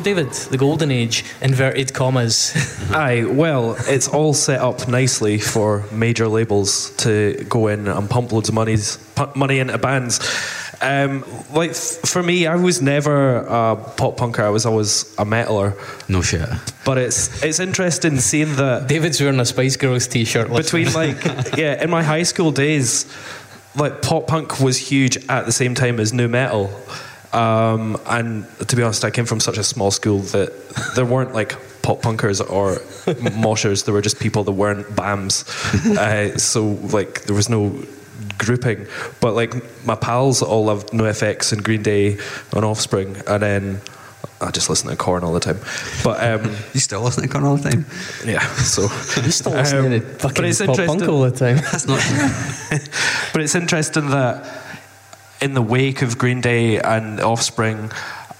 So, David, the golden age, inverted commas. Aye, well, it's all set up nicely for major labels to go in and pump loads of monies, pu- money into bands. Um, like for me, I was never a pop punker. I was always a metaler. No shit. But it's it's interesting seeing that David's wearing a Spice Girls t-shirt. between like yeah, in my high school days, like pop punk was huge at the same time as nu metal. Um, and to be honest, I came from such a small school that there weren't like pop punkers or moshers. There were just people that weren't BAMs. Uh, so like there was no grouping. But like my pals all loved NoFX and Green Day and Offspring, and then I just listened to Korn all the time. But um, You still listen to Korn all the time? yeah, so You still listening Um, to but fucking pop punk all the time. That's not. But it's interesting that in the wake of Green Day and Offspring,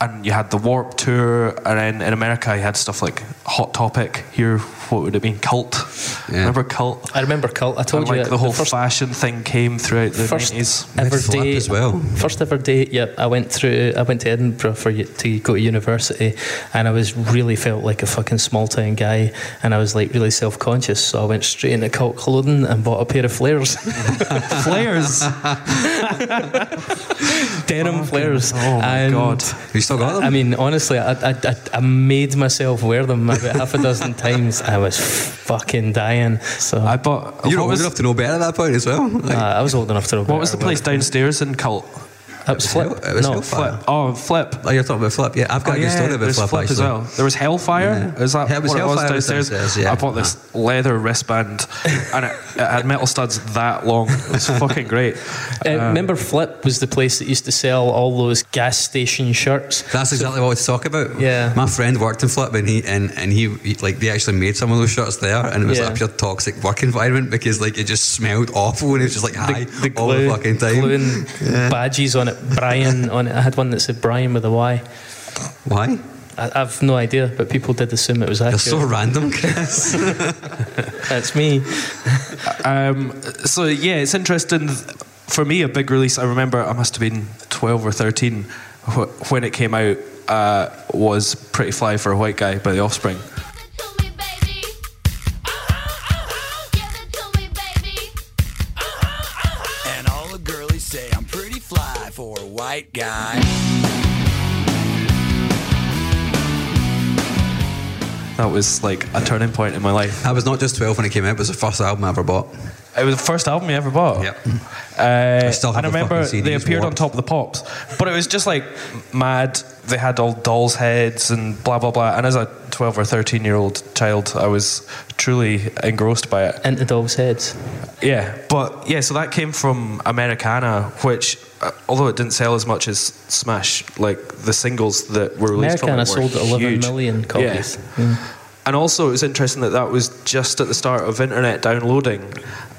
and you had the Warped Tour, and then in America you had stuff like Hot Topic. Here, what would it mean? Cult. Yeah. Remember Cult? I remember Cult. I told And you like that the whole first, fashion thing came throughout the first nineties. ever day as well. First ever day. Yep, I went through. I went to Edinburgh for to go to university, and I was really felt like a fucking small town guy, and I was like really self conscious. So I went straight into Cult clothing and bought a pair of flares, Flares. denim flares. Oh my and God. You still got them? I mean, honestly, I, I, I, I made myself wear them about half a dozen times. I was fucking dying. So I bought. You're what old was, enough to know better at that point as well. Like, uh, I was old enough to know. better. what was the place downstairs in Cult? Was Flip. It was no, Hellfire. Flip. Oh, Flip. oh, you're talking about Flip. Yeah, I've got Oh, a good yeah, story about Flip, Flip as well. There was Hellfire. Yeah. Is that Yeah, it was what it was Hellfire downstairs? downstairs, yeah. I bought this leather wristband, and it, it had metal studs that long. It was fucking great. Uh, remember, Flip was the place that used to sell all those gas station shirts. That's exactly what I was talking about. Yeah. My friend worked in Flip and he and, and he, he like they actually made some of those shirts there and it was Yeah. like a pure toxic work environment because like it just smelled awful and it was just like high all the fucking time. glue and badges on it. Brian on it. I had one that said Brian with a Y. Why? I, I've no idea, but people did assume it was They're accurate. so random, Chris. That's me. Um, so yeah, it's interesting. For me, a big release. I remember I must have been twelve or thirteen when it came out. Uh, was "Pretty Fly for a White Guy" by The Offspring. That was like a turning point in my life. I was not just 12 when it came out, it was the first album I ever bought. It was the first album you ever bought. Yep. Uh, still have and I remember fucking they CDs appeared on warped. top of the pops, but it was just like mad. They had all dolls' heads and blah blah blah. And as a twelve or thirteen year old child, I was truly engrossed by it. Into dolls' heads. Yeah, but yeah, so that came from Americana, which uh, although it didn't sell as much as Smash, like the singles that were released Americana from it were sold 11 huge. million copies. Yeah. And also, it was interesting that that was just at the start of internet downloading,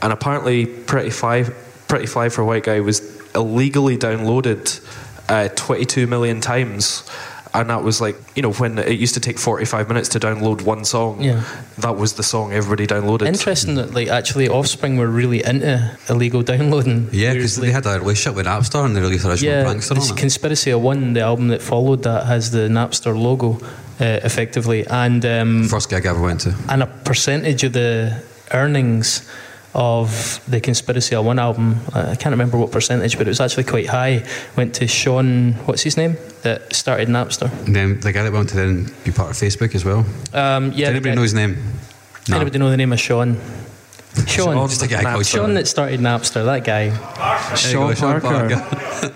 and apparently, Pretty Fly, Pretty Fly for a White Guy was illegally downloaded uh, 22 million times. And that was like, you know, when it used to take 45 minutes to download one song, Yeah. that was the song everybody downloaded. Interesting that, like, actually, Offspring were really into illegal downloading. Yeah, because they had a relationship with Napster and they released original Yeah, Prankster it's on it. Conspiracy of One, the album that followed that, has the Napster logo, effectively, and um, First gig I ever went to. and a percentage of the earnings of the Conspiracy of One album, uh, I can't remember what percentage, but it was actually quite high, went to Sean, what's his name, that started Napster. And then the guy that went to then be part of Facebook as well. Um, yeah, Does anybody guy- know his name? No. Anybody know the name of Sean? Sean. Just a guy called Sean Sean. that started Napster, that guy. There you go, Sean Parker.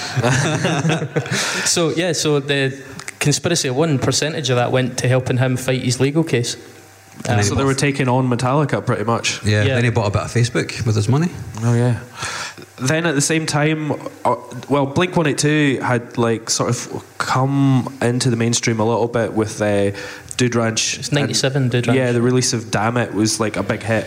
So yeah, so the conspiracy of one percentage of that went to helping him fight his legal case. then so they were taking on Metallica pretty much. Yeah, Yeah. then he bought a bit of Facebook with his money. Oh yeah. Then at the same time, uh, well, Blink One Eight Two had like sort of come into the mainstream a little bit with uh, Dude Ranch. It's 97 Dude Ranch. Yeah, the release of Dammit was like a big hit.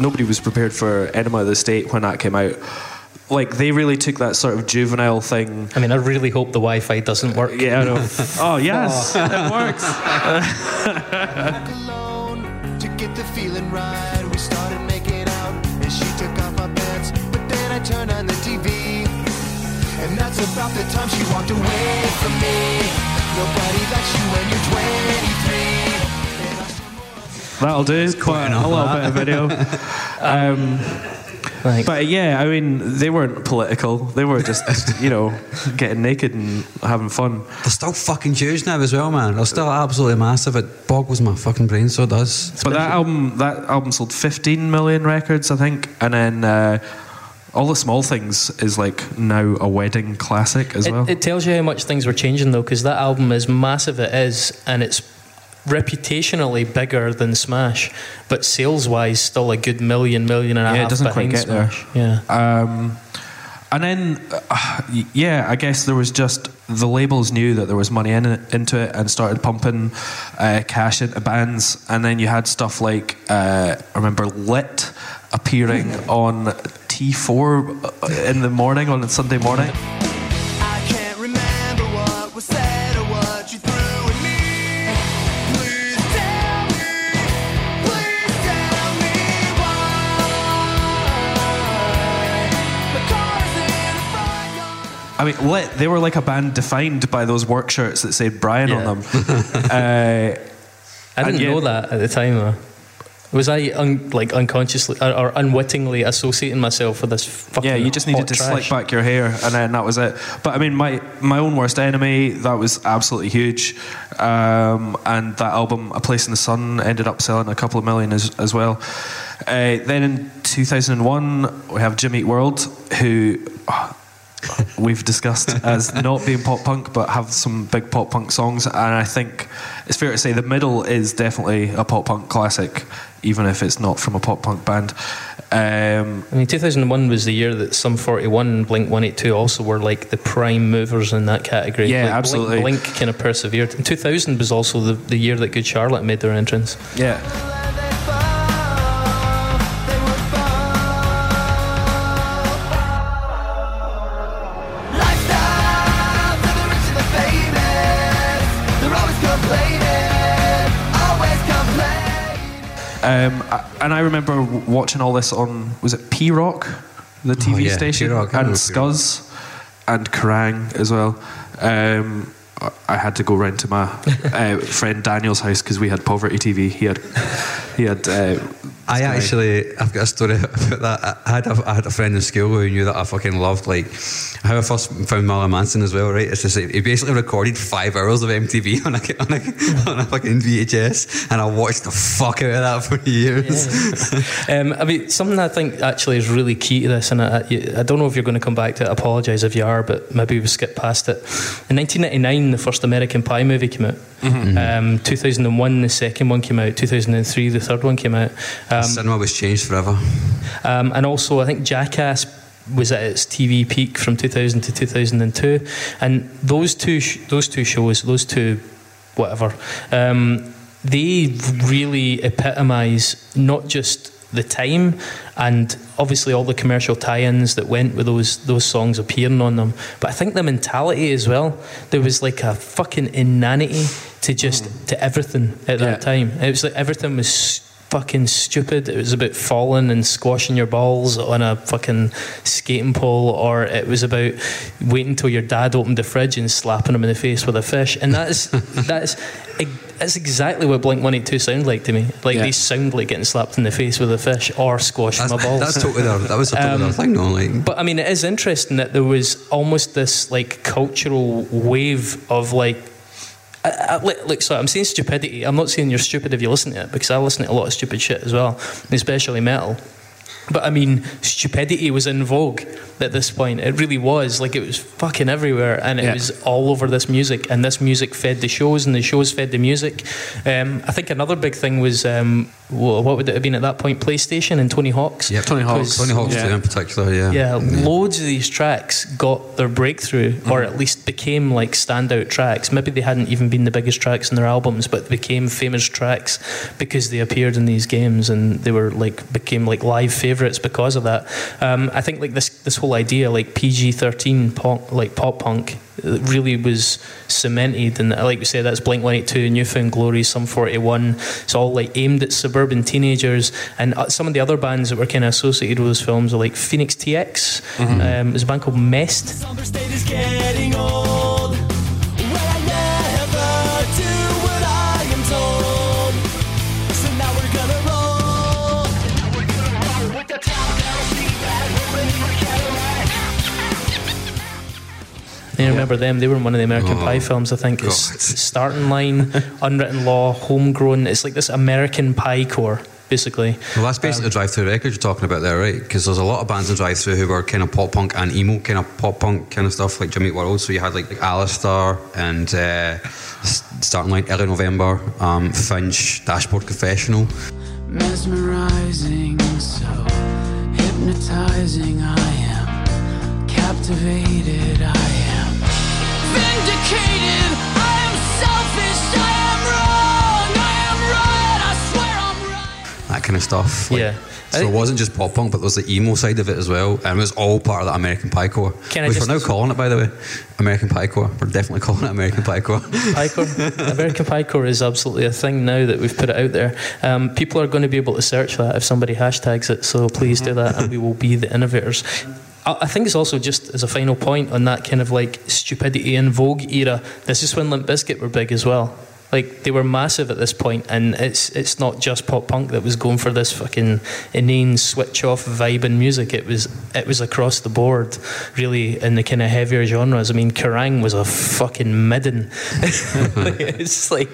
Nobody was prepared for Enema of the State when that came out. like they really took that sort of juvenile thing. I mean, I really hope the Wi-Fi doesn't work. Yeah, I know. oh yes, oh. it works. alone to get the feeling right. We started making out, and she took off my pants. But then I turned on the TV, and that's about the time she walked away from me. Nobody likes you when you're 23. And I still That'll do. Quite a little bit of video. Um, Like, but yeah, I mean, they weren't political. They were just, you know, getting naked and having fun. They're still fucking huge now as well, man. They're still absolutely massive. It boggles my fucking brain, so it does. But that album, that album sold 15 million records, I think, and then uh, all the small things is like now a wedding classic as it, well. it tells you how much things were changing though, because that album, is massive it is, and it's reputationally bigger than Smash, but sales-wise, still a good million, million and a half Yeah, it doesn't quite get there. Smash. Yeah. Um, and then, uh, yeah, I guess there was just the labels knew that there was money in it, into it and started pumping uh, cash into bands. And then you had stuff like uh, I remember Lit appearing on T4 in the morning on a Sunday morning. I mean, Lit, they were like a band defined by those work shirts that said Brian on them. uh, I didn't yet- know that at the time. Though. Was I un, like unconsciously or, or unwittingly associating myself with this fucking Yeah, you just needed to trash? slick back your hair, and then that was it. But I mean, my my own worst enemy that was absolutely huge, um, and that album, A Place in the Sun, ended up selling a couple of million as as well. Uh, then in 2001, we have Jimmy Eat World, who. We've discussed as not being pop punk, but have some big pop punk songs, and I think it's fair to say the middle is definitely a pop punk classic, even if it's not from a pop punk band. Um, I mean, 2001 was the year that Sum 41 Blink 182 also were like the prime movers in that category. Yeah, Like, absolutely. Blink, Blink kind of persevered. And 2000 was also the, the year that Good Charlotte made their entrance. yeah, Um, I- and I remember watching all this on was it P Rock, the TV Oh, yeah, station, P-Rock, and Scuzz and Kerrang as well. Um, I- I had to go round to my uh, friend Daniel's house because we had poverty TV. He had he had. Uh, I Sky. actually, I've got a story about that. I had a, I had a friend in school who knew that I fucking loved, like, how I first found Marilyn Manson as well, right? It's just, like, he basically recorded five hours of MTV on a, on a, on a fucking VHS, and I watched the fuck out of that for years. Um, I mean, something I think actually is really key to this, and I, I don't know if you're going to come back to it. I apologise if you are, but maybe we skip past it. In 1999, the first American Pie movie came out. Um, 2001, the second one came out. 2003, the third one came out. Um, Cinema was changed forever. um, and also, I think Jackass was at its TV peak from 2000 to 2002, and those two sh- those two shows, those two whatever, um, they really epitomise not just the time and obviously all the commercial tie-ins that went with those those songs appearing on them but I think the mentality as well there was like a fucking inanity to just to everything at that Yeah. time it was like everything was fucking stupid. It was about falling and squashing your balls on a fucking skating pole, or it was about waiting until your dad opened the fridge and slapping him in the face with a fish. And that's that's that's exactly what Blink One Eight Two sound like to me. Like Yeah. they sound like getting slapped in the face with a fish or squashing That's, my balls. that's totally their, that was a totally their um, thing, no? Like, But I mean, it is interesting that there was almost this like cultural wave of like. I, I, look, sorry, I'm saying stupidity. I'm not saying you're stupid if you listen to it because I listen to a lot of stupid shit as well, especially metal. But I mean, stupidity was in vogue at this point. It really was. Like it was fucking everywhere, and it Yeah. was all over this music. And this music fed the shows, and the shows fed the music. Um, I think another big thing was um, wha- what would it have been at that point? PlayStation and Tony Hawk's. Yeah, Tony Hawk's. Tony Hawk's Yeah. in particular, yeah. yeah, loads of these tracks got their breakthrough, or at least became like standout tracks. Maybe they hadn't even been the biggest tracks in their albums, but became famous tracks because they appeared in these games and they were like became like live favorites favourites because of that. Um, I think like this this whole idea like PG thirteen pop like pop punk really was cemented, and like we said, that's Blink One Eight Two, New Found Glory, Sum Forty One. It's all like aimed at suburban teenagers, and uh, some of the other bands that were kind of associated with those films are like Phoenix TX. Um, there's a band called Mest. Remember them? They were in one of the American Oh, Pie films, I think. It's Starting Line, Unwritten Law, Homegrown. It's like this American Pie core, basically. Well, that's basically the drive through records you're talking about there, right? Because there's a lot of bands in drive through who were kind of pop punk and emo kind of pop punk kind of stuff, like Jimmy World. So you had like, like Allister and uh, Starting Line, Early November, um, Finch, Dashboard Confessional. mesmerizing, so hypnotizing. I am captivated. I am that kind of stuff. Like, Yeah. So it wasn't just pop punk, but there was the emo side of it as well, and it was all part of that American Pie core, Can I which just- we're now calling it, by the way, American Pie core. We're definitely calling it American Pie core. Pie core. American Pie core is absolutely a thing now that we've put it out there. Um, people are going to be able to search that if somebody hashtags it, so please do that, and we will be the innovators. I think it's also just as a final point on that kind of like stupidity in Vogue era. This is when Limp Bizkit were big as well. Like they were massive at this point, and it's it's not just pop punk that was going for this fucking inane switch off vibe in music. It was it was across the board, really, in the kind of heavier genres. I mean, Kerrang was a fucking midden. it's like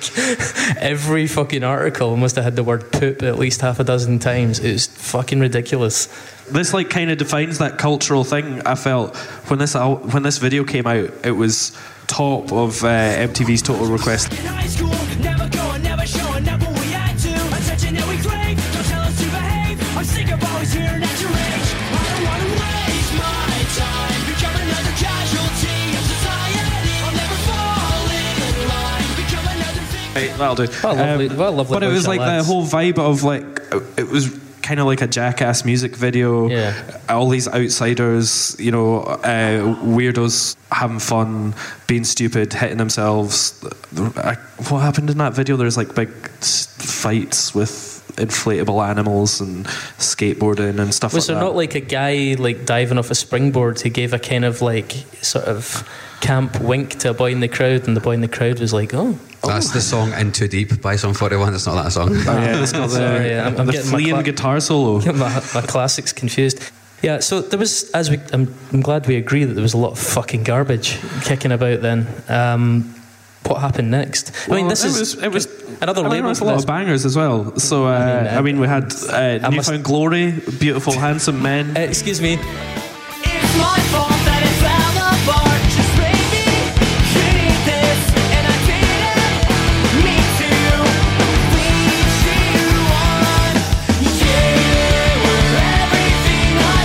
every fucking article must have had the word poop at least half a dozen times. It was fucking ridiculous. This like kind of defines that cultural thing. I felt when this when this video came out, it was top of uh, MTV's Total Request. In high school, never going, never showing up when we had to. Attention that we crave, don't tell us to behave. I'm sick of always hearing at your age. I don't wanna waste my time. Become another casualty of society. I'll never fall in line. Become another victim. Right, that'll do. What a lovely- what a lovely but it was like lads. the whole vibe of like it was kind of like a jackass music video. Yeah. All these outsiders, you know, uh, weirdos having fun, being stupid, hitting themselves. I, what happened in that video? There's like big fights with inflatable animals and skateboarding and stuff Was like there that. not like a guy like diving off a springboard who gave a kind of like sort of camp wink to a boy in the crowd, and the boy in the crowd was like, "Oh, That's the song "In Too Deep" by Sum 41. It's not that song. Oh, yeah, it's the, Sorry, yeah, I'm- I'm the getting my fleeing cla- guitar solo. My, my classics confused. Yeah, so there was, as we, I'm, I'm glad we agree that there was a lot of fucking garbage kicking about then. Um, what happened next? I mean, this it is was, it was another I mean, label there was a lot of bangers as well. So uh, I, mean, uh, mean, we had uh, I must- New Found Glory, beautiful, handsome men. Uh, excuse me. It's my fault that it fell apart. Just maybe treat this, and I didn't mean to lead you on. You were everything I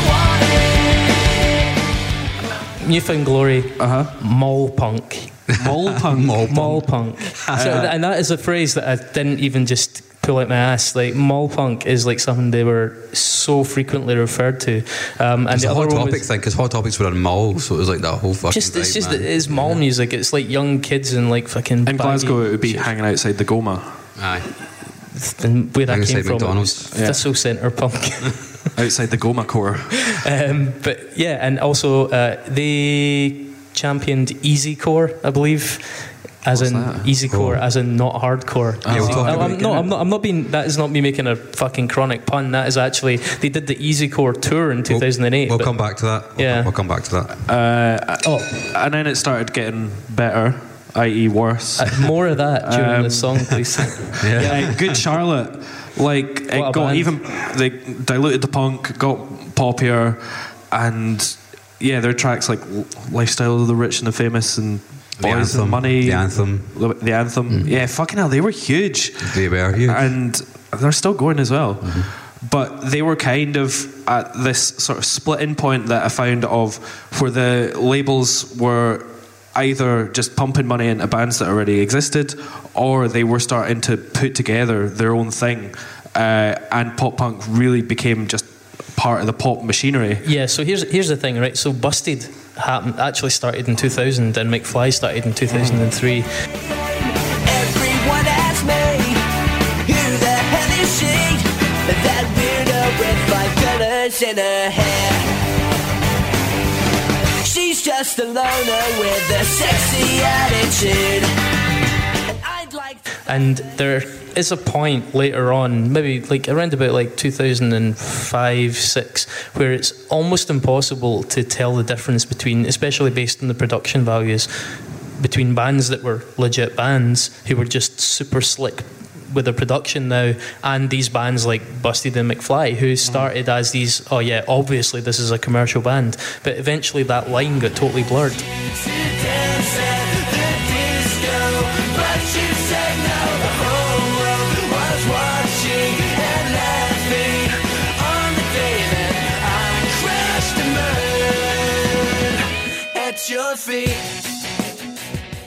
wanted. New Found Glory, Uh huh. mall punk. Mall punk. Mall punk. Mall punk. So, and that is a phrase that I didn't even just pull out my ass. Like mall punk is like something they were so frequently referred to. Um, and It's the a hot one topic was thing because hot topics were on mall, so it was like that whole fucking. just it's vibe, just man. it is mall music. It's like young kids and like fucking. In Glasgow, it would be shit. hanging outside the Goma, Aye. And where that came from, McDonald's. Yeah. Thistle Centre punk. outside the Goma core. um, but yeah, and also uh, they championed easy core, I believe. As What's in that? easycore, Oh. as in not hardcore. Yeah, we'll I'm, about I'm, no, I'm not. I'm not being. That is not me making a fucking chronic pun. That is actually they did the easy core tour in 2008. We'll, but- come back to that. We'll Yeah. come- we'll come back to that. Uh, Oh, and then it started getting better, i.e., worse. uh, more of that during Um, the song, please. yeah, Good Charlotte. Like What it got band. even they diluted the punk, got poppier, and yeah, their tracks like "Lifestyle of the Rich and the Famous" and The "Boys anthem, and Money," the anthem. Mm. the, the anthem. Yeah, fucking hell, they were huge. They were huge. and they're still going as well. Mm-hmm. But they were kind of at this sort of splitting point that I found of where the labels were either just pumping money into bands that already existed, or they were starting to put together their own thing. Uh, and pop punk really became just part of the pop machinery. Yeah, so here's here's the thing, right? So Busted happened actually started in 2000, and McFly started in 2003. Everyone asks me, who the hell is she? That weirdo with five colors in her hair. She's just a loner with a sexy attitude. And I'd like And there is a point later on, maybe like around about like 2005, six, where it's almost impossible to tell the difference between, especially based on the production values, between bands that were legit bands who were just super slick with their production now and these bands like Busted and McFly who mm-hmm. started as these oh yeah obviously this is a commercial band but eventually that line got totally blurred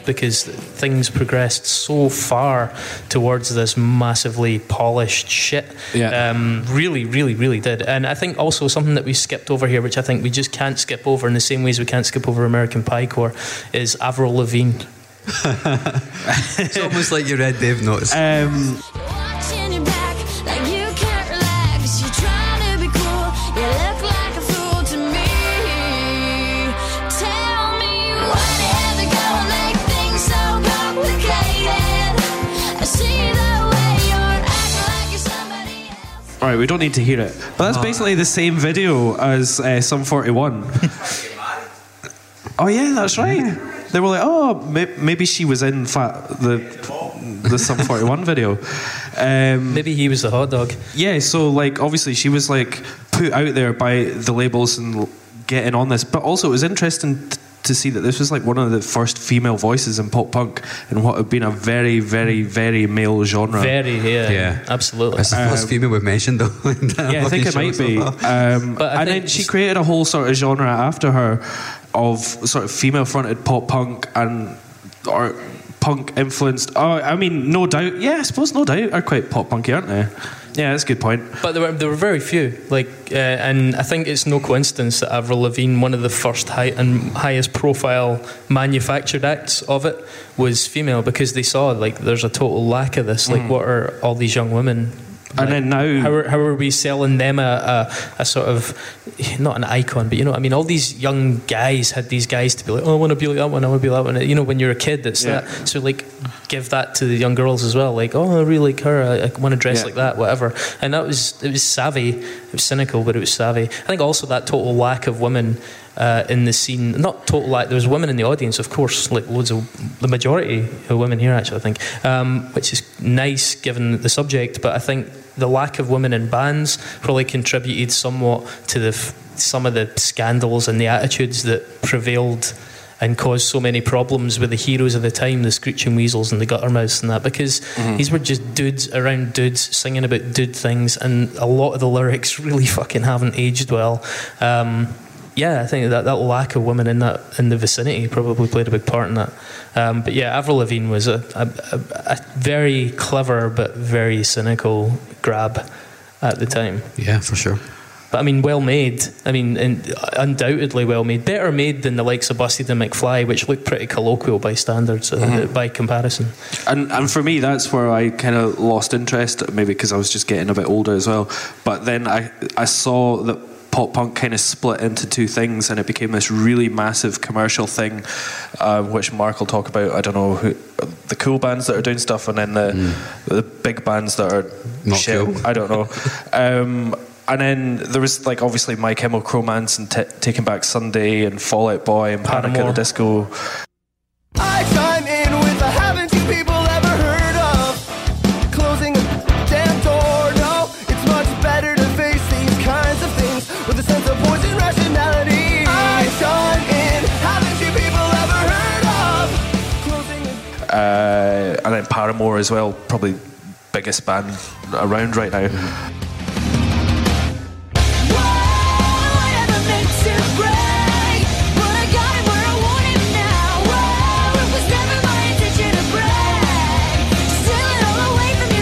because things progressed so far towards this massively polished shit. Yeah. Um, really, really, really did. And I think also something that we skipped over here, which I think we just can't skip over in the same ways we can't skip over American Pie core, is Avril Lavigne. It's almost like you read Dave Notes. Um, all right, we don't need to hear it. But that's basically the same video as uh, Sum 41. oh, yeah, that's right. They were like, oh, may- maybe she was in fa- the, the Sum 41 video. Um, Maybe he was the hot dog. Yeah, so like obviously she was like put out there by the labels and getting on this, but also it was interesting t- to see that this was like one of the first female voices in pop punk in what had been a very, very, very male genre. Very, yeah. Yeah. Absolutely. That's the first female we've mentioned, though. in that Um, yeah, I think it might be. Um, But and then she created a whole sort of genre after her of sort of female fronted pop punk and or punk influenced. Oh, I mean, no doubt. Yeah, I suppose no doubt are quite pop punky, aren't they? Yeah, that's a good point. But there were there were very few, like, uh, and I think it's no coincidence that Avril Lavigne, one of the first high and highest profile manufactured acts of it, was female because they saw like there's a total lack of this. Like, what are all these young women? And then now- how are, how are we selling them a, a, a sort of not an icon, but you know, what I mean, all these young guys had these guys to be like, oh, I want to be like that one, I want to be like that one. You know, when you're a kid, it's Yeah. that. So like, give that to the young girls as well. Like, oh, I really like her. I, I want to dress Yeah. like that, whatever. And that was it was savvy. It was cynical, but it was savvy. I think also that total lack of women. Uh, in the scene, not total lack. There was women in the audience, of course, like loads of the majority of women here, actually. I think, um, which is nice given the subject. But I think the lack of women in bands probably contributed somewhat to the f- some of the scandals and the attitudes that prevailed and caused so many problems with the heroes of the time, the screeching weasels and the Guttermouth and that, because these were just dudes around dudes singing about dude things, and a lot of the lyrics really fucking haven't aged well. Um, yeah, I think that, that lack of women in that in the vicinity probably played a big part in that. Um, but yeah, Avril Lavigne was a, a, a, very clever but very cynical grab at the time. Yeah, for sure. But I mean, well made. I mean, undoubtedly well made. Better made than the likes of Busted and McFly, which looked pretty colloquial by standards, uh, by comparison. And and for me, that's where I kind of lost interest, maybe because I was just getting a bit older as well. But then I I saw that pop punk kind of split into two things, and it became this really massive commercial thing, uh, which Mark will talk about. I don't know who, the cool bands that are doing stuff, and then the the big bands that are Not shit. cool. I don't know. Um, and then there was like obviously My Chemical Romance and T- Taking Back Sunday and Fall Out Boy and Panic at the Disco. Paramore as well, probably biggest band around right now. You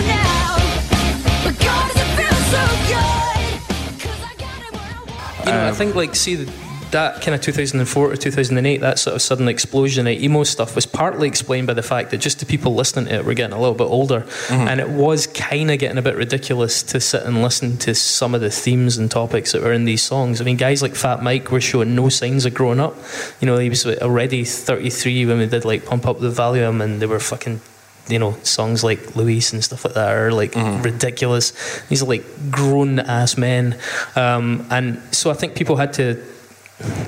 now. But God, does it feel so good? 'Cause I think like see the, that kind of 2004 to 2008, that sort of sudden explosion of emo stuff was partly explained by the fact that just the people listening to it were getting a little bit older, and it was kind of getting a bit ridiculous to sit and listen to some of the themes and topics that were in these songs. I mean, guys like Fat Mike were showing no signs of growing up. You know, he was already 33 when we did like Pump Up the Valuum, and they were fucking you know, songs like Luis and stuff like that are like ridiculous. These are like grown ass men. Um, and so I think people had to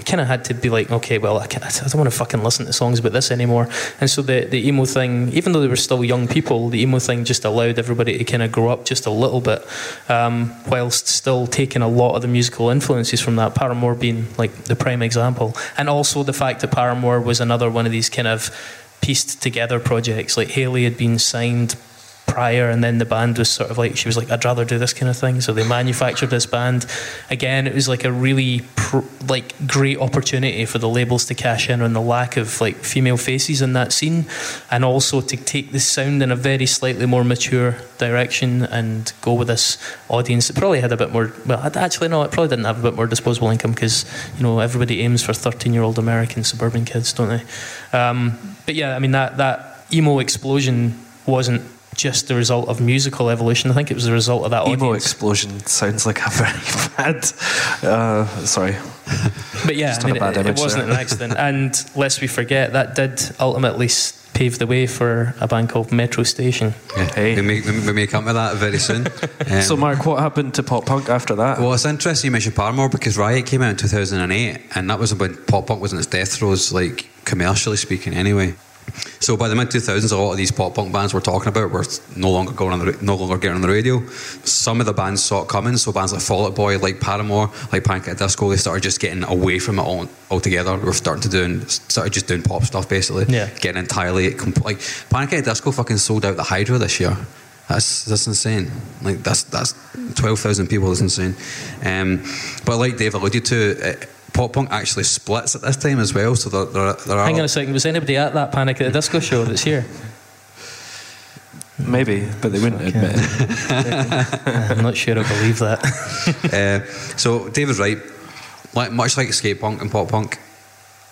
kind of had to be like, okay, well, I, I don't want to fucking listen to songs about this anymore. And so the, the emo thing, even though they were still young people, the emo thing just allowed everybody to kind of grow up just a little bit, um, whilst still taking a lot of the musical influences from that. Paramore being like the prime example, and also the fact that Paramore was another one of these kind of pieced together projects. Like Hayley had been signed prior and then the band was sort of like she was like I'd rather do this kind of thing. So they manufactured this band. Again it was like a really pr- like great opportunity for the labels to cash in on the lack of like female faces in that scene and also to take the sound in a very slightly more mature direction and go with this audience that probably had a bit more well actually no it probably didn't have a bit more disposable income because you know everybody aims for 13 year old American suburban kids don't they? Um, but yeah I mean that that emo explosion wasn't just the result of musical evolution. I think it was the result of that Emo audience. explosion sounds like a very bad. Uh, sorry. But yeah, I mean, it, it wasn't there. an accident. and lest we forget, that did ultimately pave the way for a band called Metro Station. Yeah. Hey. We, may, we may come to that very soon. Um, So, Mark, what happened to pop punk after that? Well, it's interesting you mentioned Paramore because Riot came out in 2008, and that was when pop punk was in its death throes, like commercially speaking, anyway. So by the mid 2000s, a lot of these pop punk bands we're talking about were no longer going on the no longer getting on the radio. Some of the bands saw it coming. So bands like Fall Out Boy, like Paramore, like Panic at the Disco, they started just getting away from it all, altogether. We're starting to doing started just doing pop stuff basically. Yeah. getting entirely like Panic at the Disco fucking sold out the Hydro this year. That's that's insane. Like that's that's twelve thousand people. That's insane. Um, but like Dave alluded to, uh, pop punk actually splits at this time as well. So there, there, there are Hang on a second, was anybody at that Panic at the Disco show that's here? Maybe, but they wouldn't admit it. I'm not sure I believe that. uh, so David's right. Like much like skate punk and pop punk,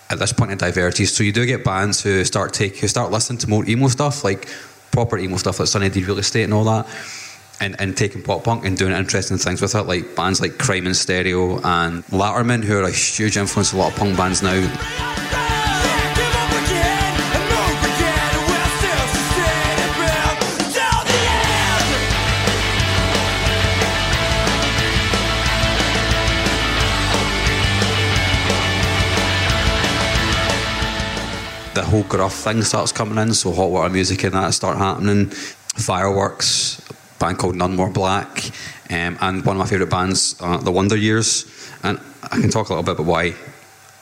at this point it diverges. So you do get bands who start take who start listening to more emo stuff, like proper emo stuff like Sunny Day Real Estate and all that. And, and taking pop punk and doing interesting things with it, like bands like Crime in Stereo and Latterman, who are a huge influence on a lot of punk bands now. The whole gruff thing starts coming in, so hot water music and that start happening. Fireworks, band called None More Black, um, and one of my favourite bands, uh, The Wonder Years. And I can talk a little bit about why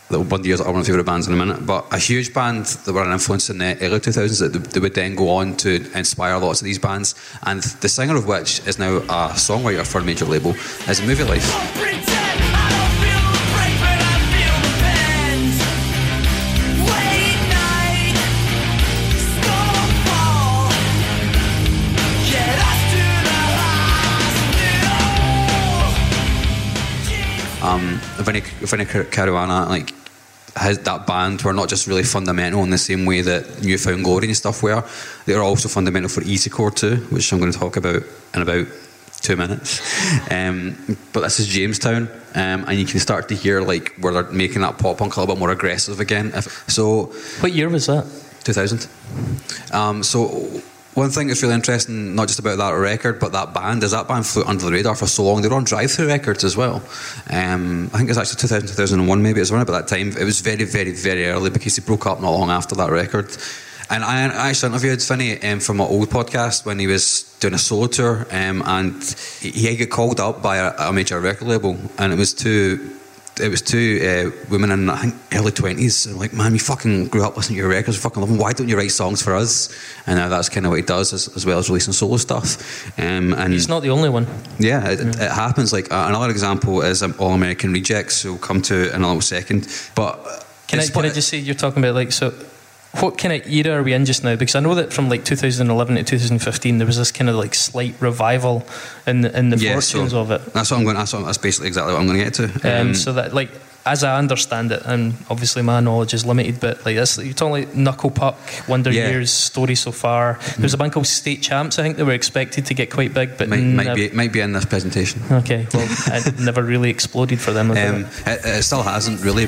The Wonder Years are one of my favourite bands in a minute. But a huge band that were an influence in the early 2000s that they would then go on to inspire lots of these bands. And the singer of which is now a songwriter for a major label is Movielife. Um, Vinny, Vinny Caruana, like his, that band were not just really fundamental in the same way that New Found Glory and stuff were. They were also fundamental for Easycore too, which I'm going to talk about in about two minutes. Um, but this is Jamestown, um, and you can start to hear like where they're making that pop punk a little bit more aggressive again. If, so what year was that? 2000. Um, so one thing that's really interesting, not just about that record, but that band, is that band flew under the radar for so long. They were on Drive Through Records as well. Um, I think it was actually 2000, 2001, maybe it was around about that time. It was very, very, very early because he broke up not long after that record. And I I actually interviewed Vinny um, from my old podcast when he was doing a solo tour, um, and he, he got called up by a, a major record label, and it was to it was two uh, women in I think early twenties. Like, man, you fucking grew up listening to your records, fucking love them. Why don't you write songs for us? And now that's kind of what he does, as, as well as releasing solo stuff. Um, and He's not the only one. yeah, it, it happens. Like uh, another example is um, All American Rejects. So we'll come to in a little second. But Can I, can I just say you're talking about like so what kind of era are we in just now? Because I know that from like 2011 to 2015, there was this kind of like slight revival in the, in the Yeah, so fortunes of it. That's what I'm going. That's, what, that's basically exactly what I'm going to get to. Um, so that like as I understand it, and obviously my knowledge is limited, but like this, you're talking like Knuckle Puck, Wonder Yeah. Years, Story So Far. There's a band called State Champs. I think they were expected to get quite big, but might, might be might be in this presentation. Okay, well, it never really exploded for them. Um, it, it still hasn't really.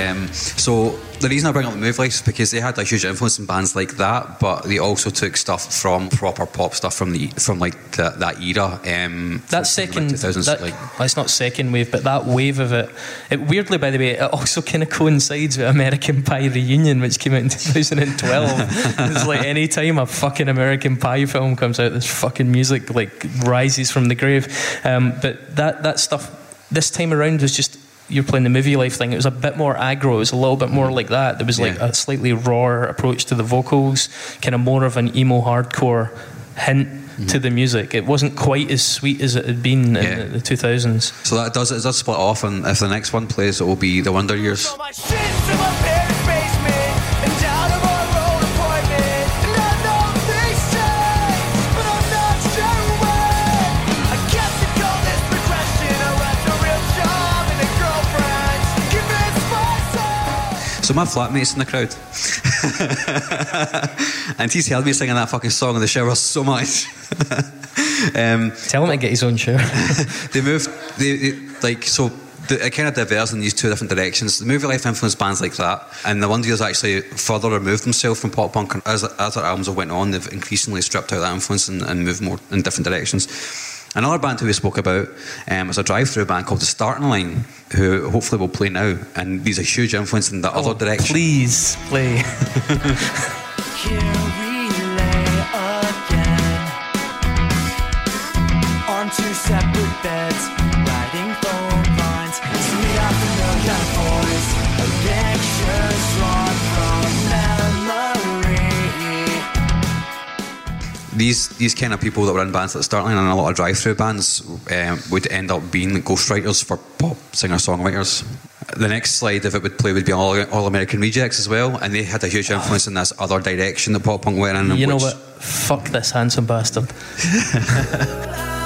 Um, so the reason I bring up the Movielife is because they had a huge influence in bands like that, but they also took stuff from proper pop stuff from the from like the, that era. Um, that second, 2000s, that, like it's not second wave, but that wave of it, it weirdly, by the way, it also kind of coincides with American Pie Reunion, which came out in 2012. it's like any time a fucking American Pie film comes out, this fucking music like rises from the grave. Um, but that that stuff this time around was just. You're playing the Movielife thing. It was a bit more aggro. It was a little bit more mm. like that. There was like Yeah. a slightly raw approach to the vocals, kind of more of an emo hardcore hint mm-hmm. to the music. It wasn't quite as sweet as it had been Yeah. in the, the 2000s. so that does it does split off, and if the next one plays, it will be the Wonder Years. So my flatmate's in the crowd, and he's heard me singing that fucking song in the shower so much. um, Tell him to get his own show. they moved, they, they like so. The, it kind of diverged in these two different directions. The Movielife influenced bands like that, and the Wonder Years actually further removed themselves from pop punk. As, as their albums have went on, they've increasingly stripped out that influence and, and moved more in different directions. Another band who we spoke about um, is a drive-through band called The Starting Line, who hopefully will play now, and these are huge influence in the other direction. Oh, Please play. these these kind of people that were in bands like Startline and a lot of drive-through bands um, would end up being ghostwriters for pop singer-songwriters. The next slide, if it would play, would be all, all American Rejects as well, and they had a huge influence in this other direction that pop punk went in. You know what? Fuck this handsome bastard.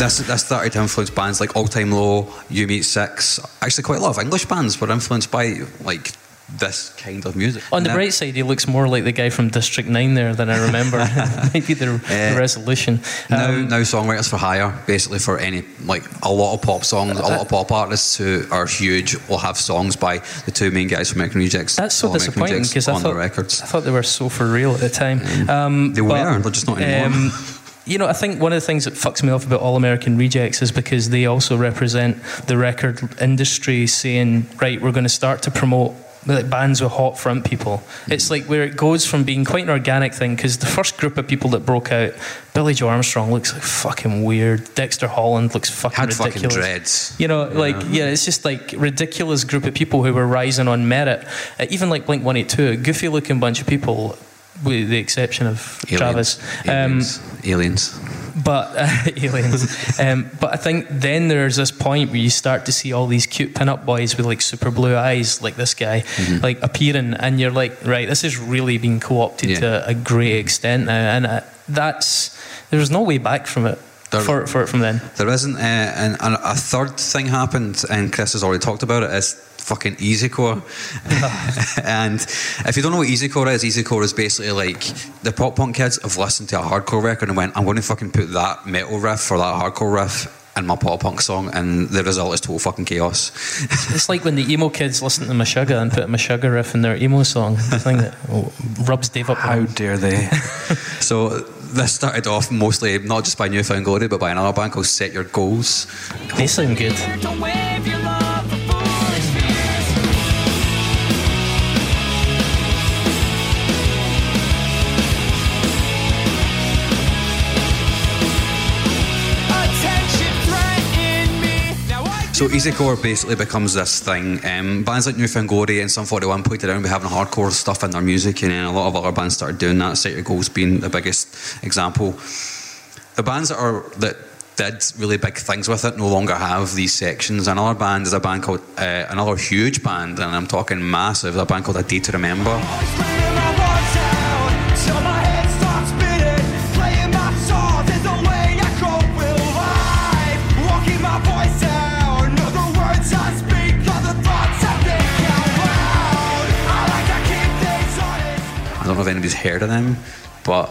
This, this started to influence bands like All Time Low, You Me at Six. Actually, quite a lot of English bands were influenced by like this kind of music. On the bright side, he looks more like the guy from District 9 there than I remember. Maybe the, the Eh, resolution. Now, Um, now songwriters for hire, basically for any like a lot of pop songs, a lot of pop artists who are huge will have songs by the two main guys from American Rejects. That's so disappointing because I thought the records. I thought they were so for real at the time. Um, They but, were, they're just not anymore. you know, I think one of the things that fucks me off about All American Rejects is because they also represent the record industry saying, right, we're going to start to promote like bands with hot front people. It's like where it goes from being quite an organic thing because the first group of people that broke out, Billie Joe Armstrong looks like fucking weird. Dexter Holland looks fucking Had fucking ridiculous. dreads. You know, like yeah, it's just like ridiculous group of people who were rising on merit. Uh, even like Blink One Eight Two, a goofy looking bunch of people, with the exception of Travis. Um, Aliens. aliens. but uh, aliens. um, but I think then there's this point where you start to see all these cute pin-up boys with like super blue eyes, like this guy, Mm-hmm. like appearing, and you're like, right, this is really being co-opted Yeah. to a great extent now, and uh, that's there's no way back from it. There- for, for from then, There isn't, uh, and, and a third thing happened, and Chris has already talked about it. Is fucking easycore. and if you don't know what easycore is, easycore is basically like the pop punk kids have listened to a hardcore record and went, "I'm going to fucking put that metal riff or that hardcore riff." In my pop punk song, and the result is total fucking chaos. it's like when the emo kids listen to Meshuggah and put a Meshuggah riff in their emo song. The thing that oh, rubs Dave up. the How dare they? So this started off mostly not just by New Found Glory, but by another band called Set Your Goals. They sound good. So easycore basically becomes this thing. Um, bands like New Found Glory and Sum 41 played around with having hardcore stuff in their music, and then a lot of other bands started doing that. Set Your Goals being the biggest example. The bands that are that did really big things with it no longer have these sections. Another band is a band called uh, another huge band, and I'm talking massive. A band called A Day to Remember. If anybody's heard of them, but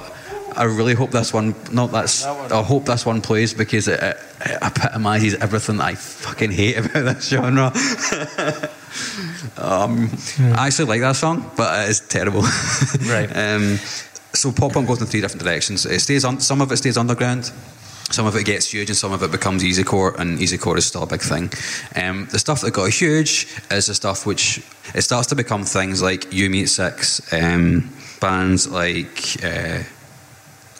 I really hope this one. Not that's. I hope this one plays because it, it, it epitomises everything that I fucking hate about this genre. um, I actually like that song, but it is terrible. Right. um, so pop punk goes in three different directions. It stays on. Some of it stays underground. Some of it gets huge, and some of it becomes easycore, and easycore is still a big thing. Um, the stuff that got huge is the stuff which it starts to become things like You Me at Six, um, bands like uh,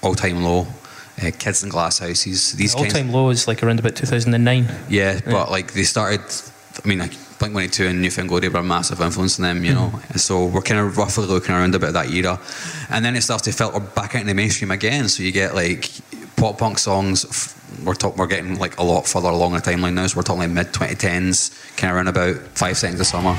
All Time Low, uh, Kids in Glass Houses. These All Time low is like around about 2009. Yeah, but like they started. I mean, like Blink One Eight Two and New Found Glory were a massive influence on them, you know. And so we're kind of roughly looking around about that era, and then it starts to filter back into the mainstream again. So you get like pop punk songs. f- We're talk, we're getting like a lot further along the timeline now. So we're talking like mid 2010s, kind of around about Five Seconds of Summer.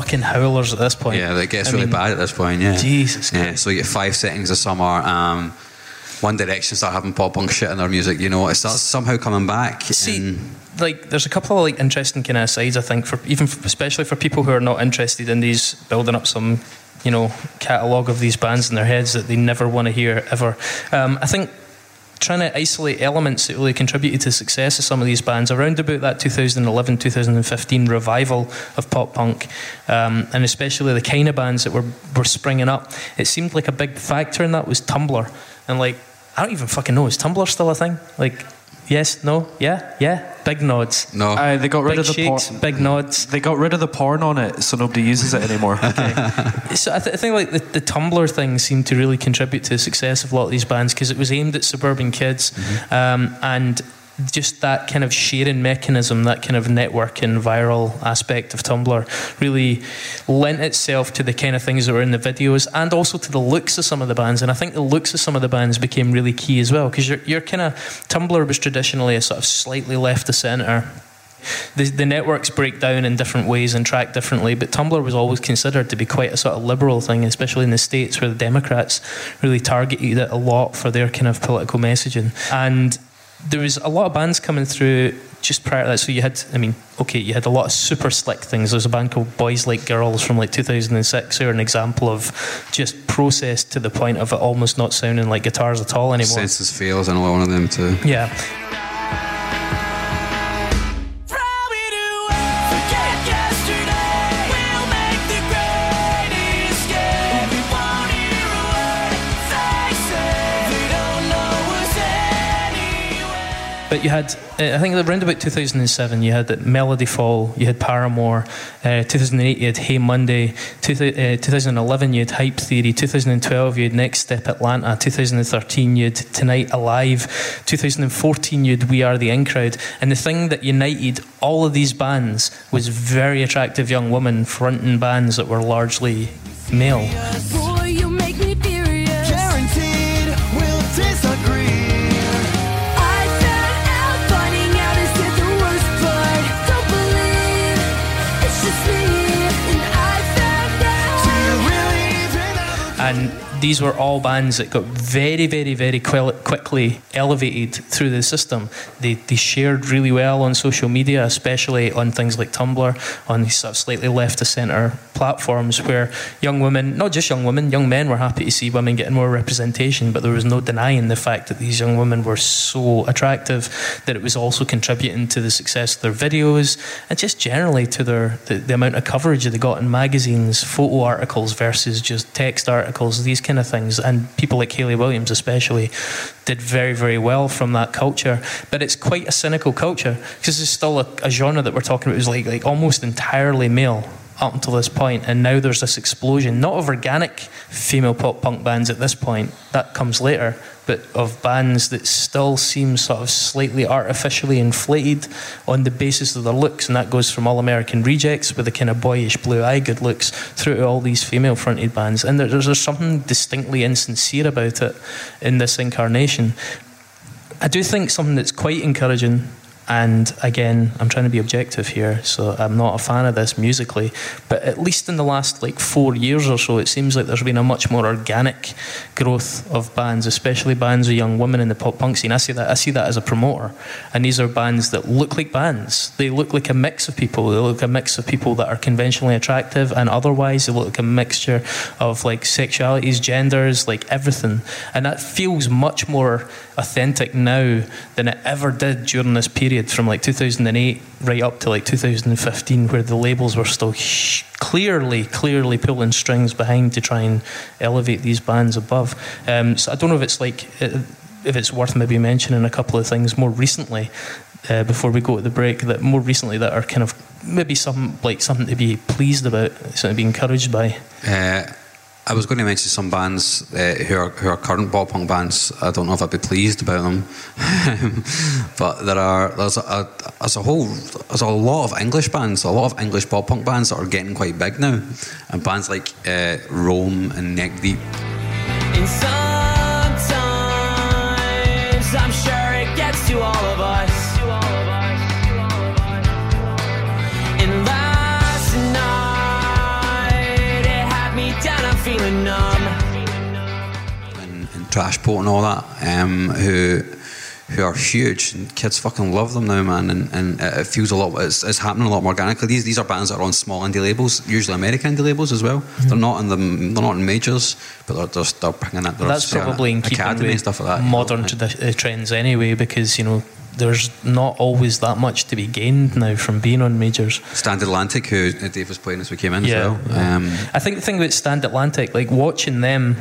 Fucking howlers at this point. Yeah, it gets I really mean, bad at this point. Yeah, Jesus Yeah, Christ. so you get Five Seconds of Summer. Um, One Direction start having pop punk shit in their music. You know, it starts somehow coming back. See, and- like, there's a couple of like interesting kind of sides. I think for even for, especially for people who are not interested in these building up some, you know, catalog of these bands in their heads that they never want to hear ever. Um, I think trying to isolate elements that really contributed to the success of some of these bands. Around about that 2011 2015 revival of pop punk um, and especially the kind of bands that were, were springing up it seemed like a big factor in that was tumblr. And like i don't even fucking know is tumblr still a thing? Like yes no? Yeah? Yeah? Big nods. No, Uh, they got rid big of the por- shakes big nods. They got rid of the porn on it, so nobody uses it anymore. So I, th- I think like the, the Tumblr thing seemed to really contribute to the success of a lot of these bands because it was aimed at suburban kids, um, and just that kind of sharing mechanism, that kind of network and viral aspect of Tumblr, really lent itself to the kind of things that were in the videos and also to the looks of some of the bands. And I think the looks of some of the bands became really key as well because you're, you're kind of Tumblr was traditionally a sort of slightly left of centre the, the networks break down in different ways and track differently, but Tumblr was always considered to be quite a sort of liberal thing, especially in the States where the Democrats really targeted it a lot for their kind of political messaging. And there was a lot of bands coming through just prior to that. So you had, I mean, okay, you had a lot of super slick things. There's a band called Boys Like Girls from like 2006, who are an example of just processed to the point of it almost not sounding like guitars at all anymore. Senses Fails, and one of them too. Yeah. But you had, uh, I think around about 2007, you had Melody Fall, you had Paramore, uh, 2008 you had Hey Monday, two, uh, 2011 you had Hype Theory, 2012 you had Next Step Atlanta, 2013 you had Tonight Alive, 2014 you had We Are the In Crowd. And the thing that united all of these bands was very attractive young women fronting bands that were largely male. These were all bands that got very, very, very quickly elevated through the system. They, they shared really well on social media, especially on things like Tumblr, on these sort of slightly left of centre platforms where young women, not just young women, young men were happy to see women getting more representation, but there was no denying the fact that these young women were so attractive that it was also contributing to the success of their videos and just generally to their the, the amount of coverage they got in magazines, photo articles versus just text articles articles, these kind of things, and people like Hayley Williams especially did very very well from that culture. But it's quite a cynical culture because it's still a, a genre that we're talking about is like like almost entirely male up until this point, and now there's this explosion, not of organic female pop punk bands at this point, that comes later, but of bands that still seem sort of slightly artificially inflated on the basis of their looks, and that goes from All American Rejects with the kind of boyish blue eye good looks through to all these female fronted bands, and there- there's, there's something distinctly insincere about it in this incarnation. I do think something that's quite encouraging, and again, I'm trying to be objective here, so I'm not a fan of this musically, but at least in the last like four years or so, it seems like there's been a much more organic growth of bands, especially bands of young women in the pop punk scene. I see that I see that as a promoter, and these are bands that look like bands. They look like a mix of people. They look like a mix of people that are conventionally attractive and otherwise. They look like a mixture of like sexualities, genders, like everything, and that feels much more authentic now than it ever did during this period from like 2008 right up to like 2015 where the labels were still clearly clearly pulling strings behind to try and elevate these bands above. Um, so I don't know if it's like if it's worth maybe mentioning a couple of things more recently uh, before we go to the break that more recently that are kind of maybe some like something to be pleased about something to be encouraged by. Uh, I was going to mention some bands uh, who are who are current pop punk bands. I don't know if I'd be pleased about them, but there are there's a, there's a whole there's a lot of English bands, a lot of English pop punk bands that are getting quite big now, and bands like uh, Roam and Neck Deep. And sometimes I'm sure it gets to all of us. Feeling numb. and, and Trash Boat and all that, um, who who are huge. And kids fucking love them now, man. And, and it it feels a lot. It's, it's happening a lot more organically. These these are bands that are on small indie labels, usually American indie labels as well. They're not in the they're not in majors, but they're they're, they're picking it. They're that's probably in keeping academy with stuff like that. you know. modern tradi- uh, trends anyway, because you know there's not always that much to be gained now from being on majors. Stand Atlantic, who uh, Dave was playing as we came in Yeah, as well. yeah. Um, I think the thing about Stand Atlantic, like watching them,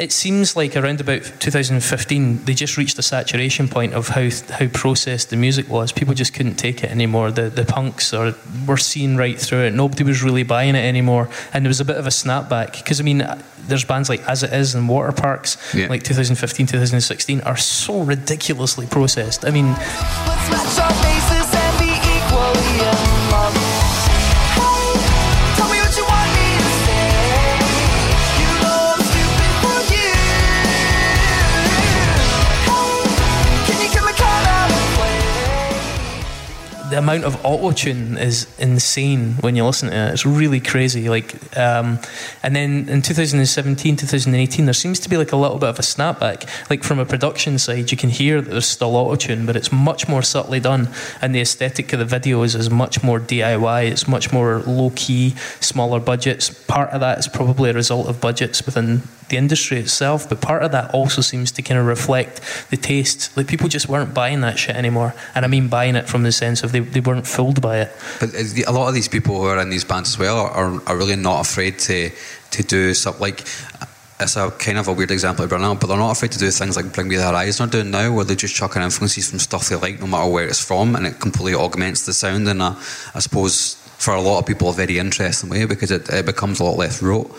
it seems like around about 2015 they just reached a saturation point of how how processed the music was. People just couldn't take it anymore. The the punks are were seen right through it. Nobody was really buying it anymore, and there was a bit of a snapback because I mean. There's bands like As It Is and Waterparks, Yeah. like 2015, 2016, are so ridiculously processed. I mean, the amount of auto tune is insane when you listen to it. It's really crazy. Like, um, and then in 2017, 2018, there seems to be like a little bit of a snapback. Like from a production side, you can hear that there's still auto tune, but it's much more subtly done, and the aesthetic of the videos is much more DIY. It's much more low key, smaller budgets. Part of that is probably a result of budgets within the industry itself, but part of that also seems to kind of reflect the taste. Like people just weren't buying that shit anymore, and I mean buying it from the sense of they, they weren't fooled by it. But a lot of these people who are in these bands as well are, are, really not afraid to to do stuff like. It's a kind of a weird example bring up, but they're not afraid to do things like Bring Me the Horizon are doing now, where they just chuck in influences from stuff they like, no matter where it's from, and it completely augments the sound in a, I suppose, for a lot of people, a very interesting way because it, it becomes a lot less rote.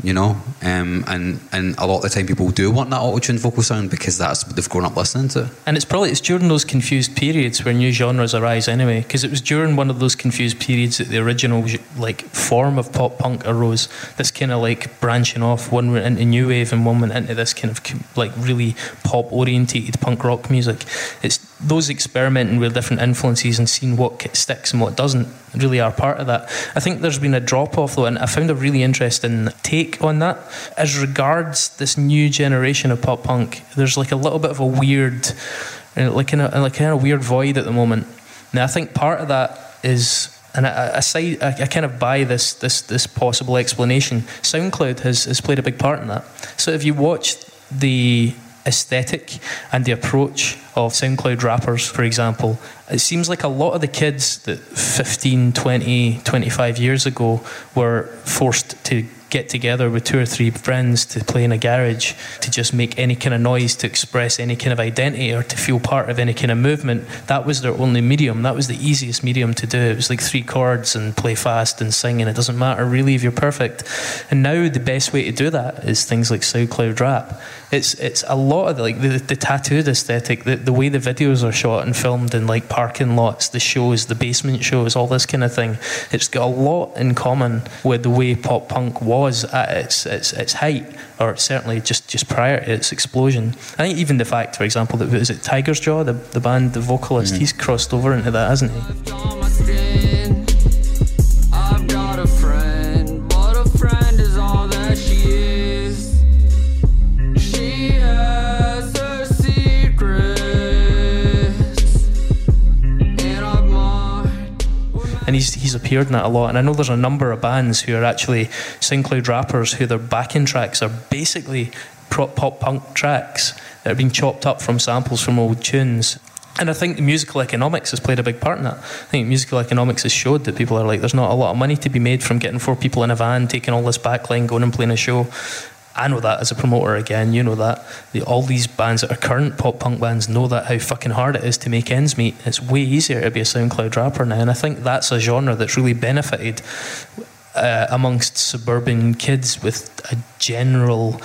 You know, um, and and a lot of the time people do want that auto-tuned vocal sound because that's what they've grown up listening to. And it's probably it's during those confused periods where new genres arise anyway, because it was during one of those confused periods that the original like form of pop punk arose. This kind of like branching off, one went into new wave and one went into this kind of like really pop orientated punk rock music. It's those experimenting with different influences and seeing what sticks and what doesn't really are part of that. I think there's been a drop off though, and I found a really interesting take on that as regards this new generation of pop punk. There's like a little bit of a weird, uh, like in a like weird void at the moment. Now I think part of that is. And I, I, side, I, I kind of buy this, this, this possible explanation. SoundCloud has, has played a big part in that. So if you watch the aesthetic and the approach of SoundCloud rappers, for example, it seems like a lot of the kids that 15, 20, 25 years ago were forced to get together with two or three friends to play in a garage to just make any kind of noise to express any kind of identity or to feel part of any kind of movement. That was their only medium. That was the easiest medium to do. It was like three chords and play fast and sing and it doesn't matter really if you're perfect. And now the best way to do that is things like SoundCloud rap it's it's a lot of the, like the, the tattooed aesthetic the, the way the videos are shot and filmed in like parking lots the shows the basement shows all this kind of thing. It's got a lot in common with the way pop punk was at its its, its height or certainly just, just prior to its explosion. I think even the fact for example that was it Tiger's Jaw the, the band the vocalist? He's crossed over into that hasn't he and he's he's appeared in that a lot. And I know there's a number of bands who are actually SoundCloud rappers who their backing tracks are basically pop punk tracks that are being chopped up from samples from old tunes. And I think the musical economics has played a big part in that. I think musical economics has showed that people are like, there's not a lot of money to be made from getting four people in a van, taking all this backline, going and playing a show. I know that as a promoter again, you know that. The, all these bands that are current pop punk bands know that how fucking hard it is to make ends meet. It's way easier to be a SoundCloud rapper now, and I think that's a genre that's really benefited uh, amongst suburban kids with a general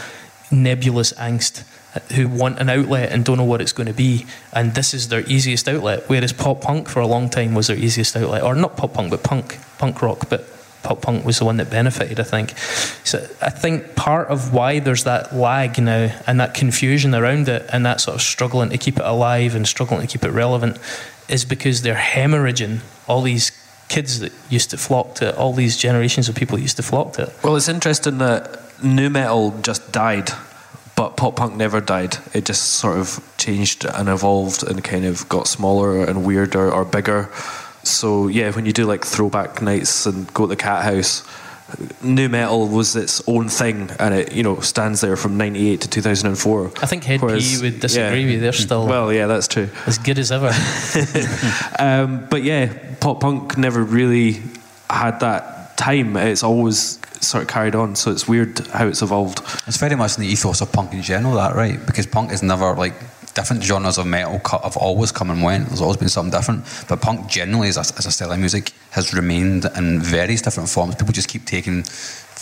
nebulous angst uh, who want an outlet and don't know what it's going to be and this is their easiest outlet whereas pop punk for a long time was their easiest outlet or not pop punk but punk punk rock but pop punk was the one that benefited I think so I think part of why there's that lag now and that confusion around it and that sort of struggling to keep it alive and struggling to keep it relevant is because they're hemorrhaging all these kids that used to flock to it, all these generations of people that used to flock to it. Well, it's interesting that nu metal just died, but pop punk never died. It just sort of changed and evolved and kind of got smaller and weirder or bigger. So yeah, when you do like throwback nights and go to the Cat House, nu metal was its own thing, and it you know stands there from '98 to 2004. I think Head P would disagree with you. They're still Well, yeah, that's true. as good as ever. Um, but yeah, pop punk never really had that time. It's always sort of carried on. So it's weird how it's evolved. It's very much in the ethos of punk in general, that right? Because punk is never like different genres of metal have always come and went. There's always been something different. But punk generally, as a, as a style of music, has remained in various different forms. People just keep taking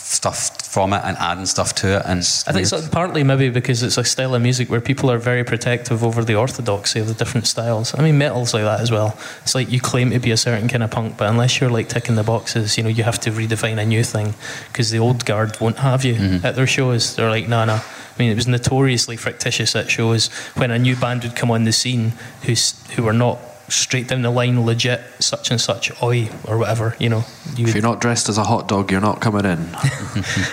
stuff from it and adding stuff to it. And I think it's partly maybe because it's a style of music where people are very protective over the orthodoxy of the different styles. I mean, metal's like that as well. It's like you claim to be a certain kind of punk, but unless you're like ticking the boxes, you know, you have to redefine a new thing because the old guard won't have you mm-hmm. at their shows. They're like, no, no. I mean, it was notoriously fictitious at shows when a new band would come on the scene who's, who were not straight down the line, legit, such and such, oi, or whatever, you know. You If you're not dressed as a hot dog, you're not coming in.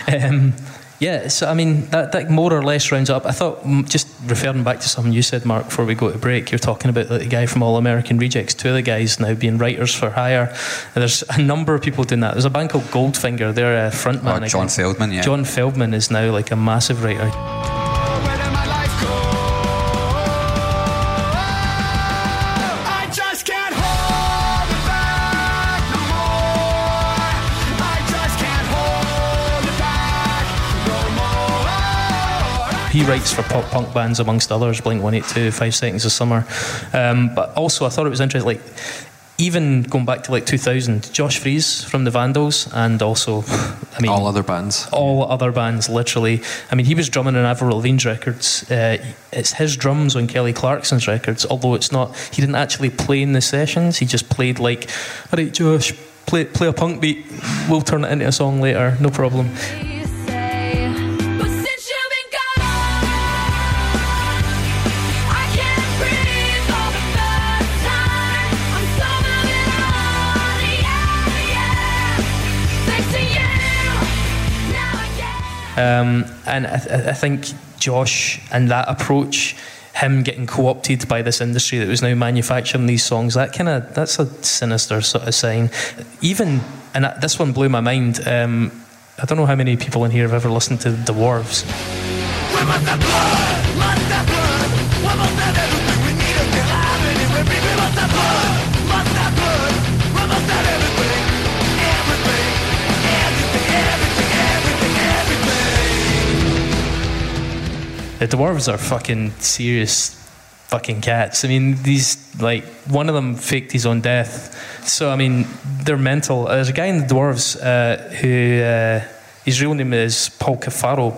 um, yeah, so I mean, that, that more or less rounds up. I thought, just referring back to something you said, Mark, before we go to break, you're talking about the guy from All American Rejects, two of the guys now being writers for hire. And there's a number of people doing that. There's a band called Goldfinger, they're a frontman. Oh, John again. Feldmann, yeah. John Feldmann is now like a massive writer. He writes for pop punk bands amongst others, Blink 182, Five Seconds of Summer. Um, but also, I thought it was interesting, like, even going back to like 2000, Josh Freese from the Vandals, and also, I mean, All other bands. all other bands, literally. I mean, he was drumming on Avril Lavigne's records. Uh, it's his drums on Kelly Clarkson's records, although it's not. He didn't actually play in the sessions. He just played like, all right, Josh, play play a punk beat. We'll turn it into a song later. No problem. Um, and I, I think Josh and that approach, him getting co-opted by this industry that was now manufacturing these songs, that kind of that's a sinister sort of sign. Even and this one blew my mind. Um, I don't know how many people in here have ever listened to the Dwarves. The dwarves are fucking serious fucking cats. I mean, these like one of them faked his own death. So I mean, they're mental. There's a guy in the dwarves uh, who uh, his real name is Paul Cafaro.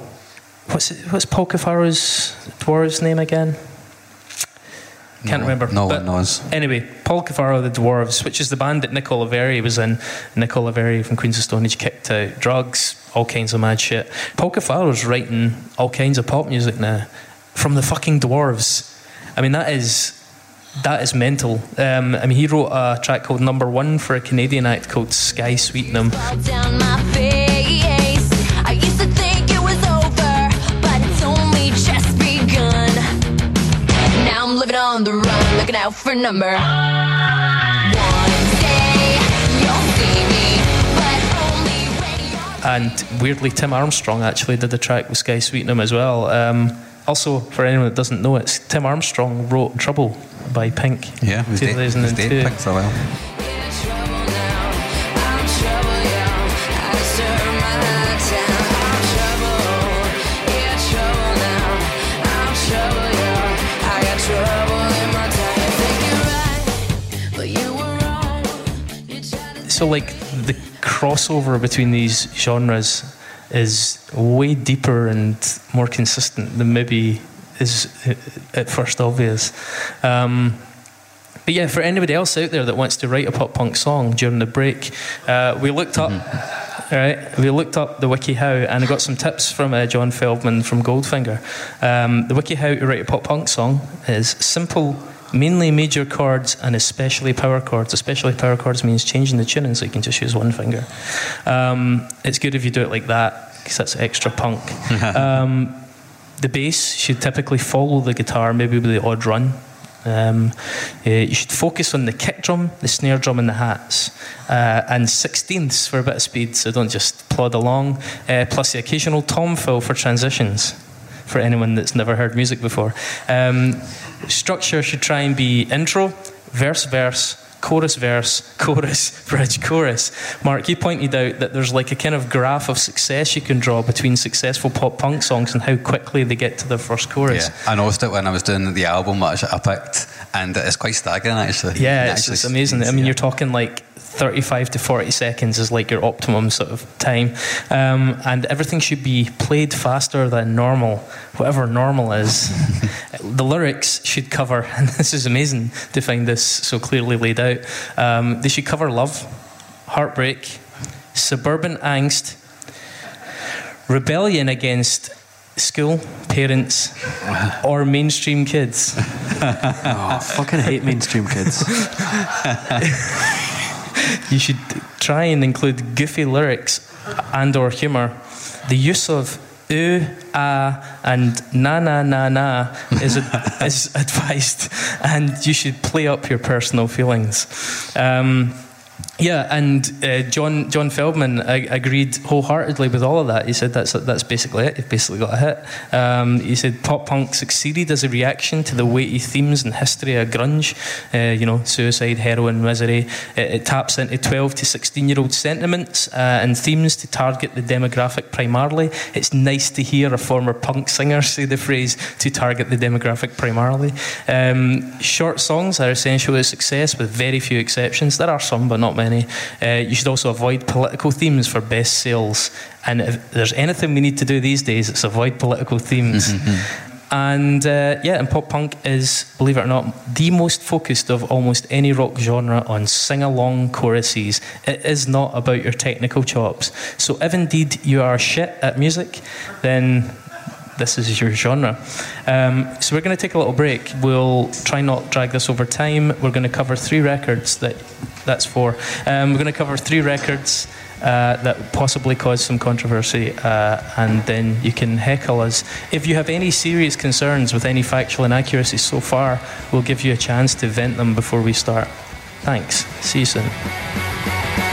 What's what's Paul Cafaro's dwarves name again? Can't No- remember. no But one knows. Anyway, Paul Cafaro, the Dwarves, which is the band that Nick Oliveri was in. Nick Oliveri from Queens of Stone Age kicked out drugs, all kinds of mad shit. Paul Cafaro's writing all kinds of pop music now from the fucking Dwarves. I mean, that is that is mental. Um, I mean, he wrote a track called Number One for a Canadian act called Skye Sweetnam. Looking out for number one. Day you'll see me, but only when you're. And weirdly, Tim Armstrong actually did the track with Skye Sweetnam as well. Um, also, for anyone that doesn't know it's Tim Armstrong wrote Trouble by Pink. Yeah, it was dead, it was 2002. dead Pink for a while. So, like, the crossover between these genres is way deeper and more consistent than maybe is at first obvious. Um, but yeah, for anybody else out there that wants to write a pop punk song during the break, uh, we looked up. All right, we looked up the wiki how and I got some tips from uh, John Feldmann from Goldfinger. Um, the WikiHow to write a pop punk song is simple, mainly major chords and especially power chords. Especially power chords means changing the tuning so you can just use one finger. Um, it's good if you do it like that because that's extra punk. um, the bass should typically follow the guitar, maybe with the odd run. Um, uh, you should focus on the kick drum, the snare drum, and the hats, uh, and sixteenths for a bit of speed, so don't just plod along. Uh, plus the occasional tom fill for transitions, for anyone that's never heard music before. Um, structure should try and be intro, verse, verse, chorus, verse, chorus, bridge, chorus. Mark, you pointed out that there's like a kind of graph of success you can draw between successful pop punk songs and how quickly they get to their first chorus. Yeah, I noticed it when I was doing the album I picked, and it's quite staggering actually. Yeah, it's, actually it's amazing. I mean, you're talking like 35 to 40 seconds is like your optimum sort of time. Um, and everything should be played faster than normal, whatever normal is. the lyrics should cover, and this is amazing to find this so clearly laid out, um, they should cover love, heartbreak, suburban angst, rebellion against school, parents, or mainstream kids. Oh, fucking hate mainstream kids. You should try and include goofy lyrics and or humour. The use of ooh, ah, and na na na na is, ad- is advised, and you should play up your personal feelings. Um, yeah, and uh, John John Feldmann ag- agreed wholeheartedly with all of that. He said that's that's basically it. You've basically got a hit. Um, he said pop punk succeeded as a reaction to the weighty themes and history of grunge. Uh, you know, suicide, heroin, misery. It, it taps into 12 to 16 year old sentiments uh, and themes to target the demographic primarily. It's nice to hear a former punk singer say the phrase to target the demographic primarily. Um, short songs are essential to success, with very few exceptions. There are some, but not many. Uh, you should also avoid political themes for best sales. And if there's anything we need to do these days, it's avoid political themes. And uh, yeah, and pop punk is, believe it or not, the most focused of almost any rock genre on sing along choruses. It is not about your technical chops. So if indeed you are shit at music, then this is your genre. Um, so we're going to take a little break. We'll try not drag this over time. We're going to cover three records that that's for. Um, we're going to cover three records. Uh, that possibly caused some controversy, uh, and then you can heckle us. If you have any serious concerns with any factual inaccuracies so far, we'll give you a chance to vent them before we start. Thanks. See you soon.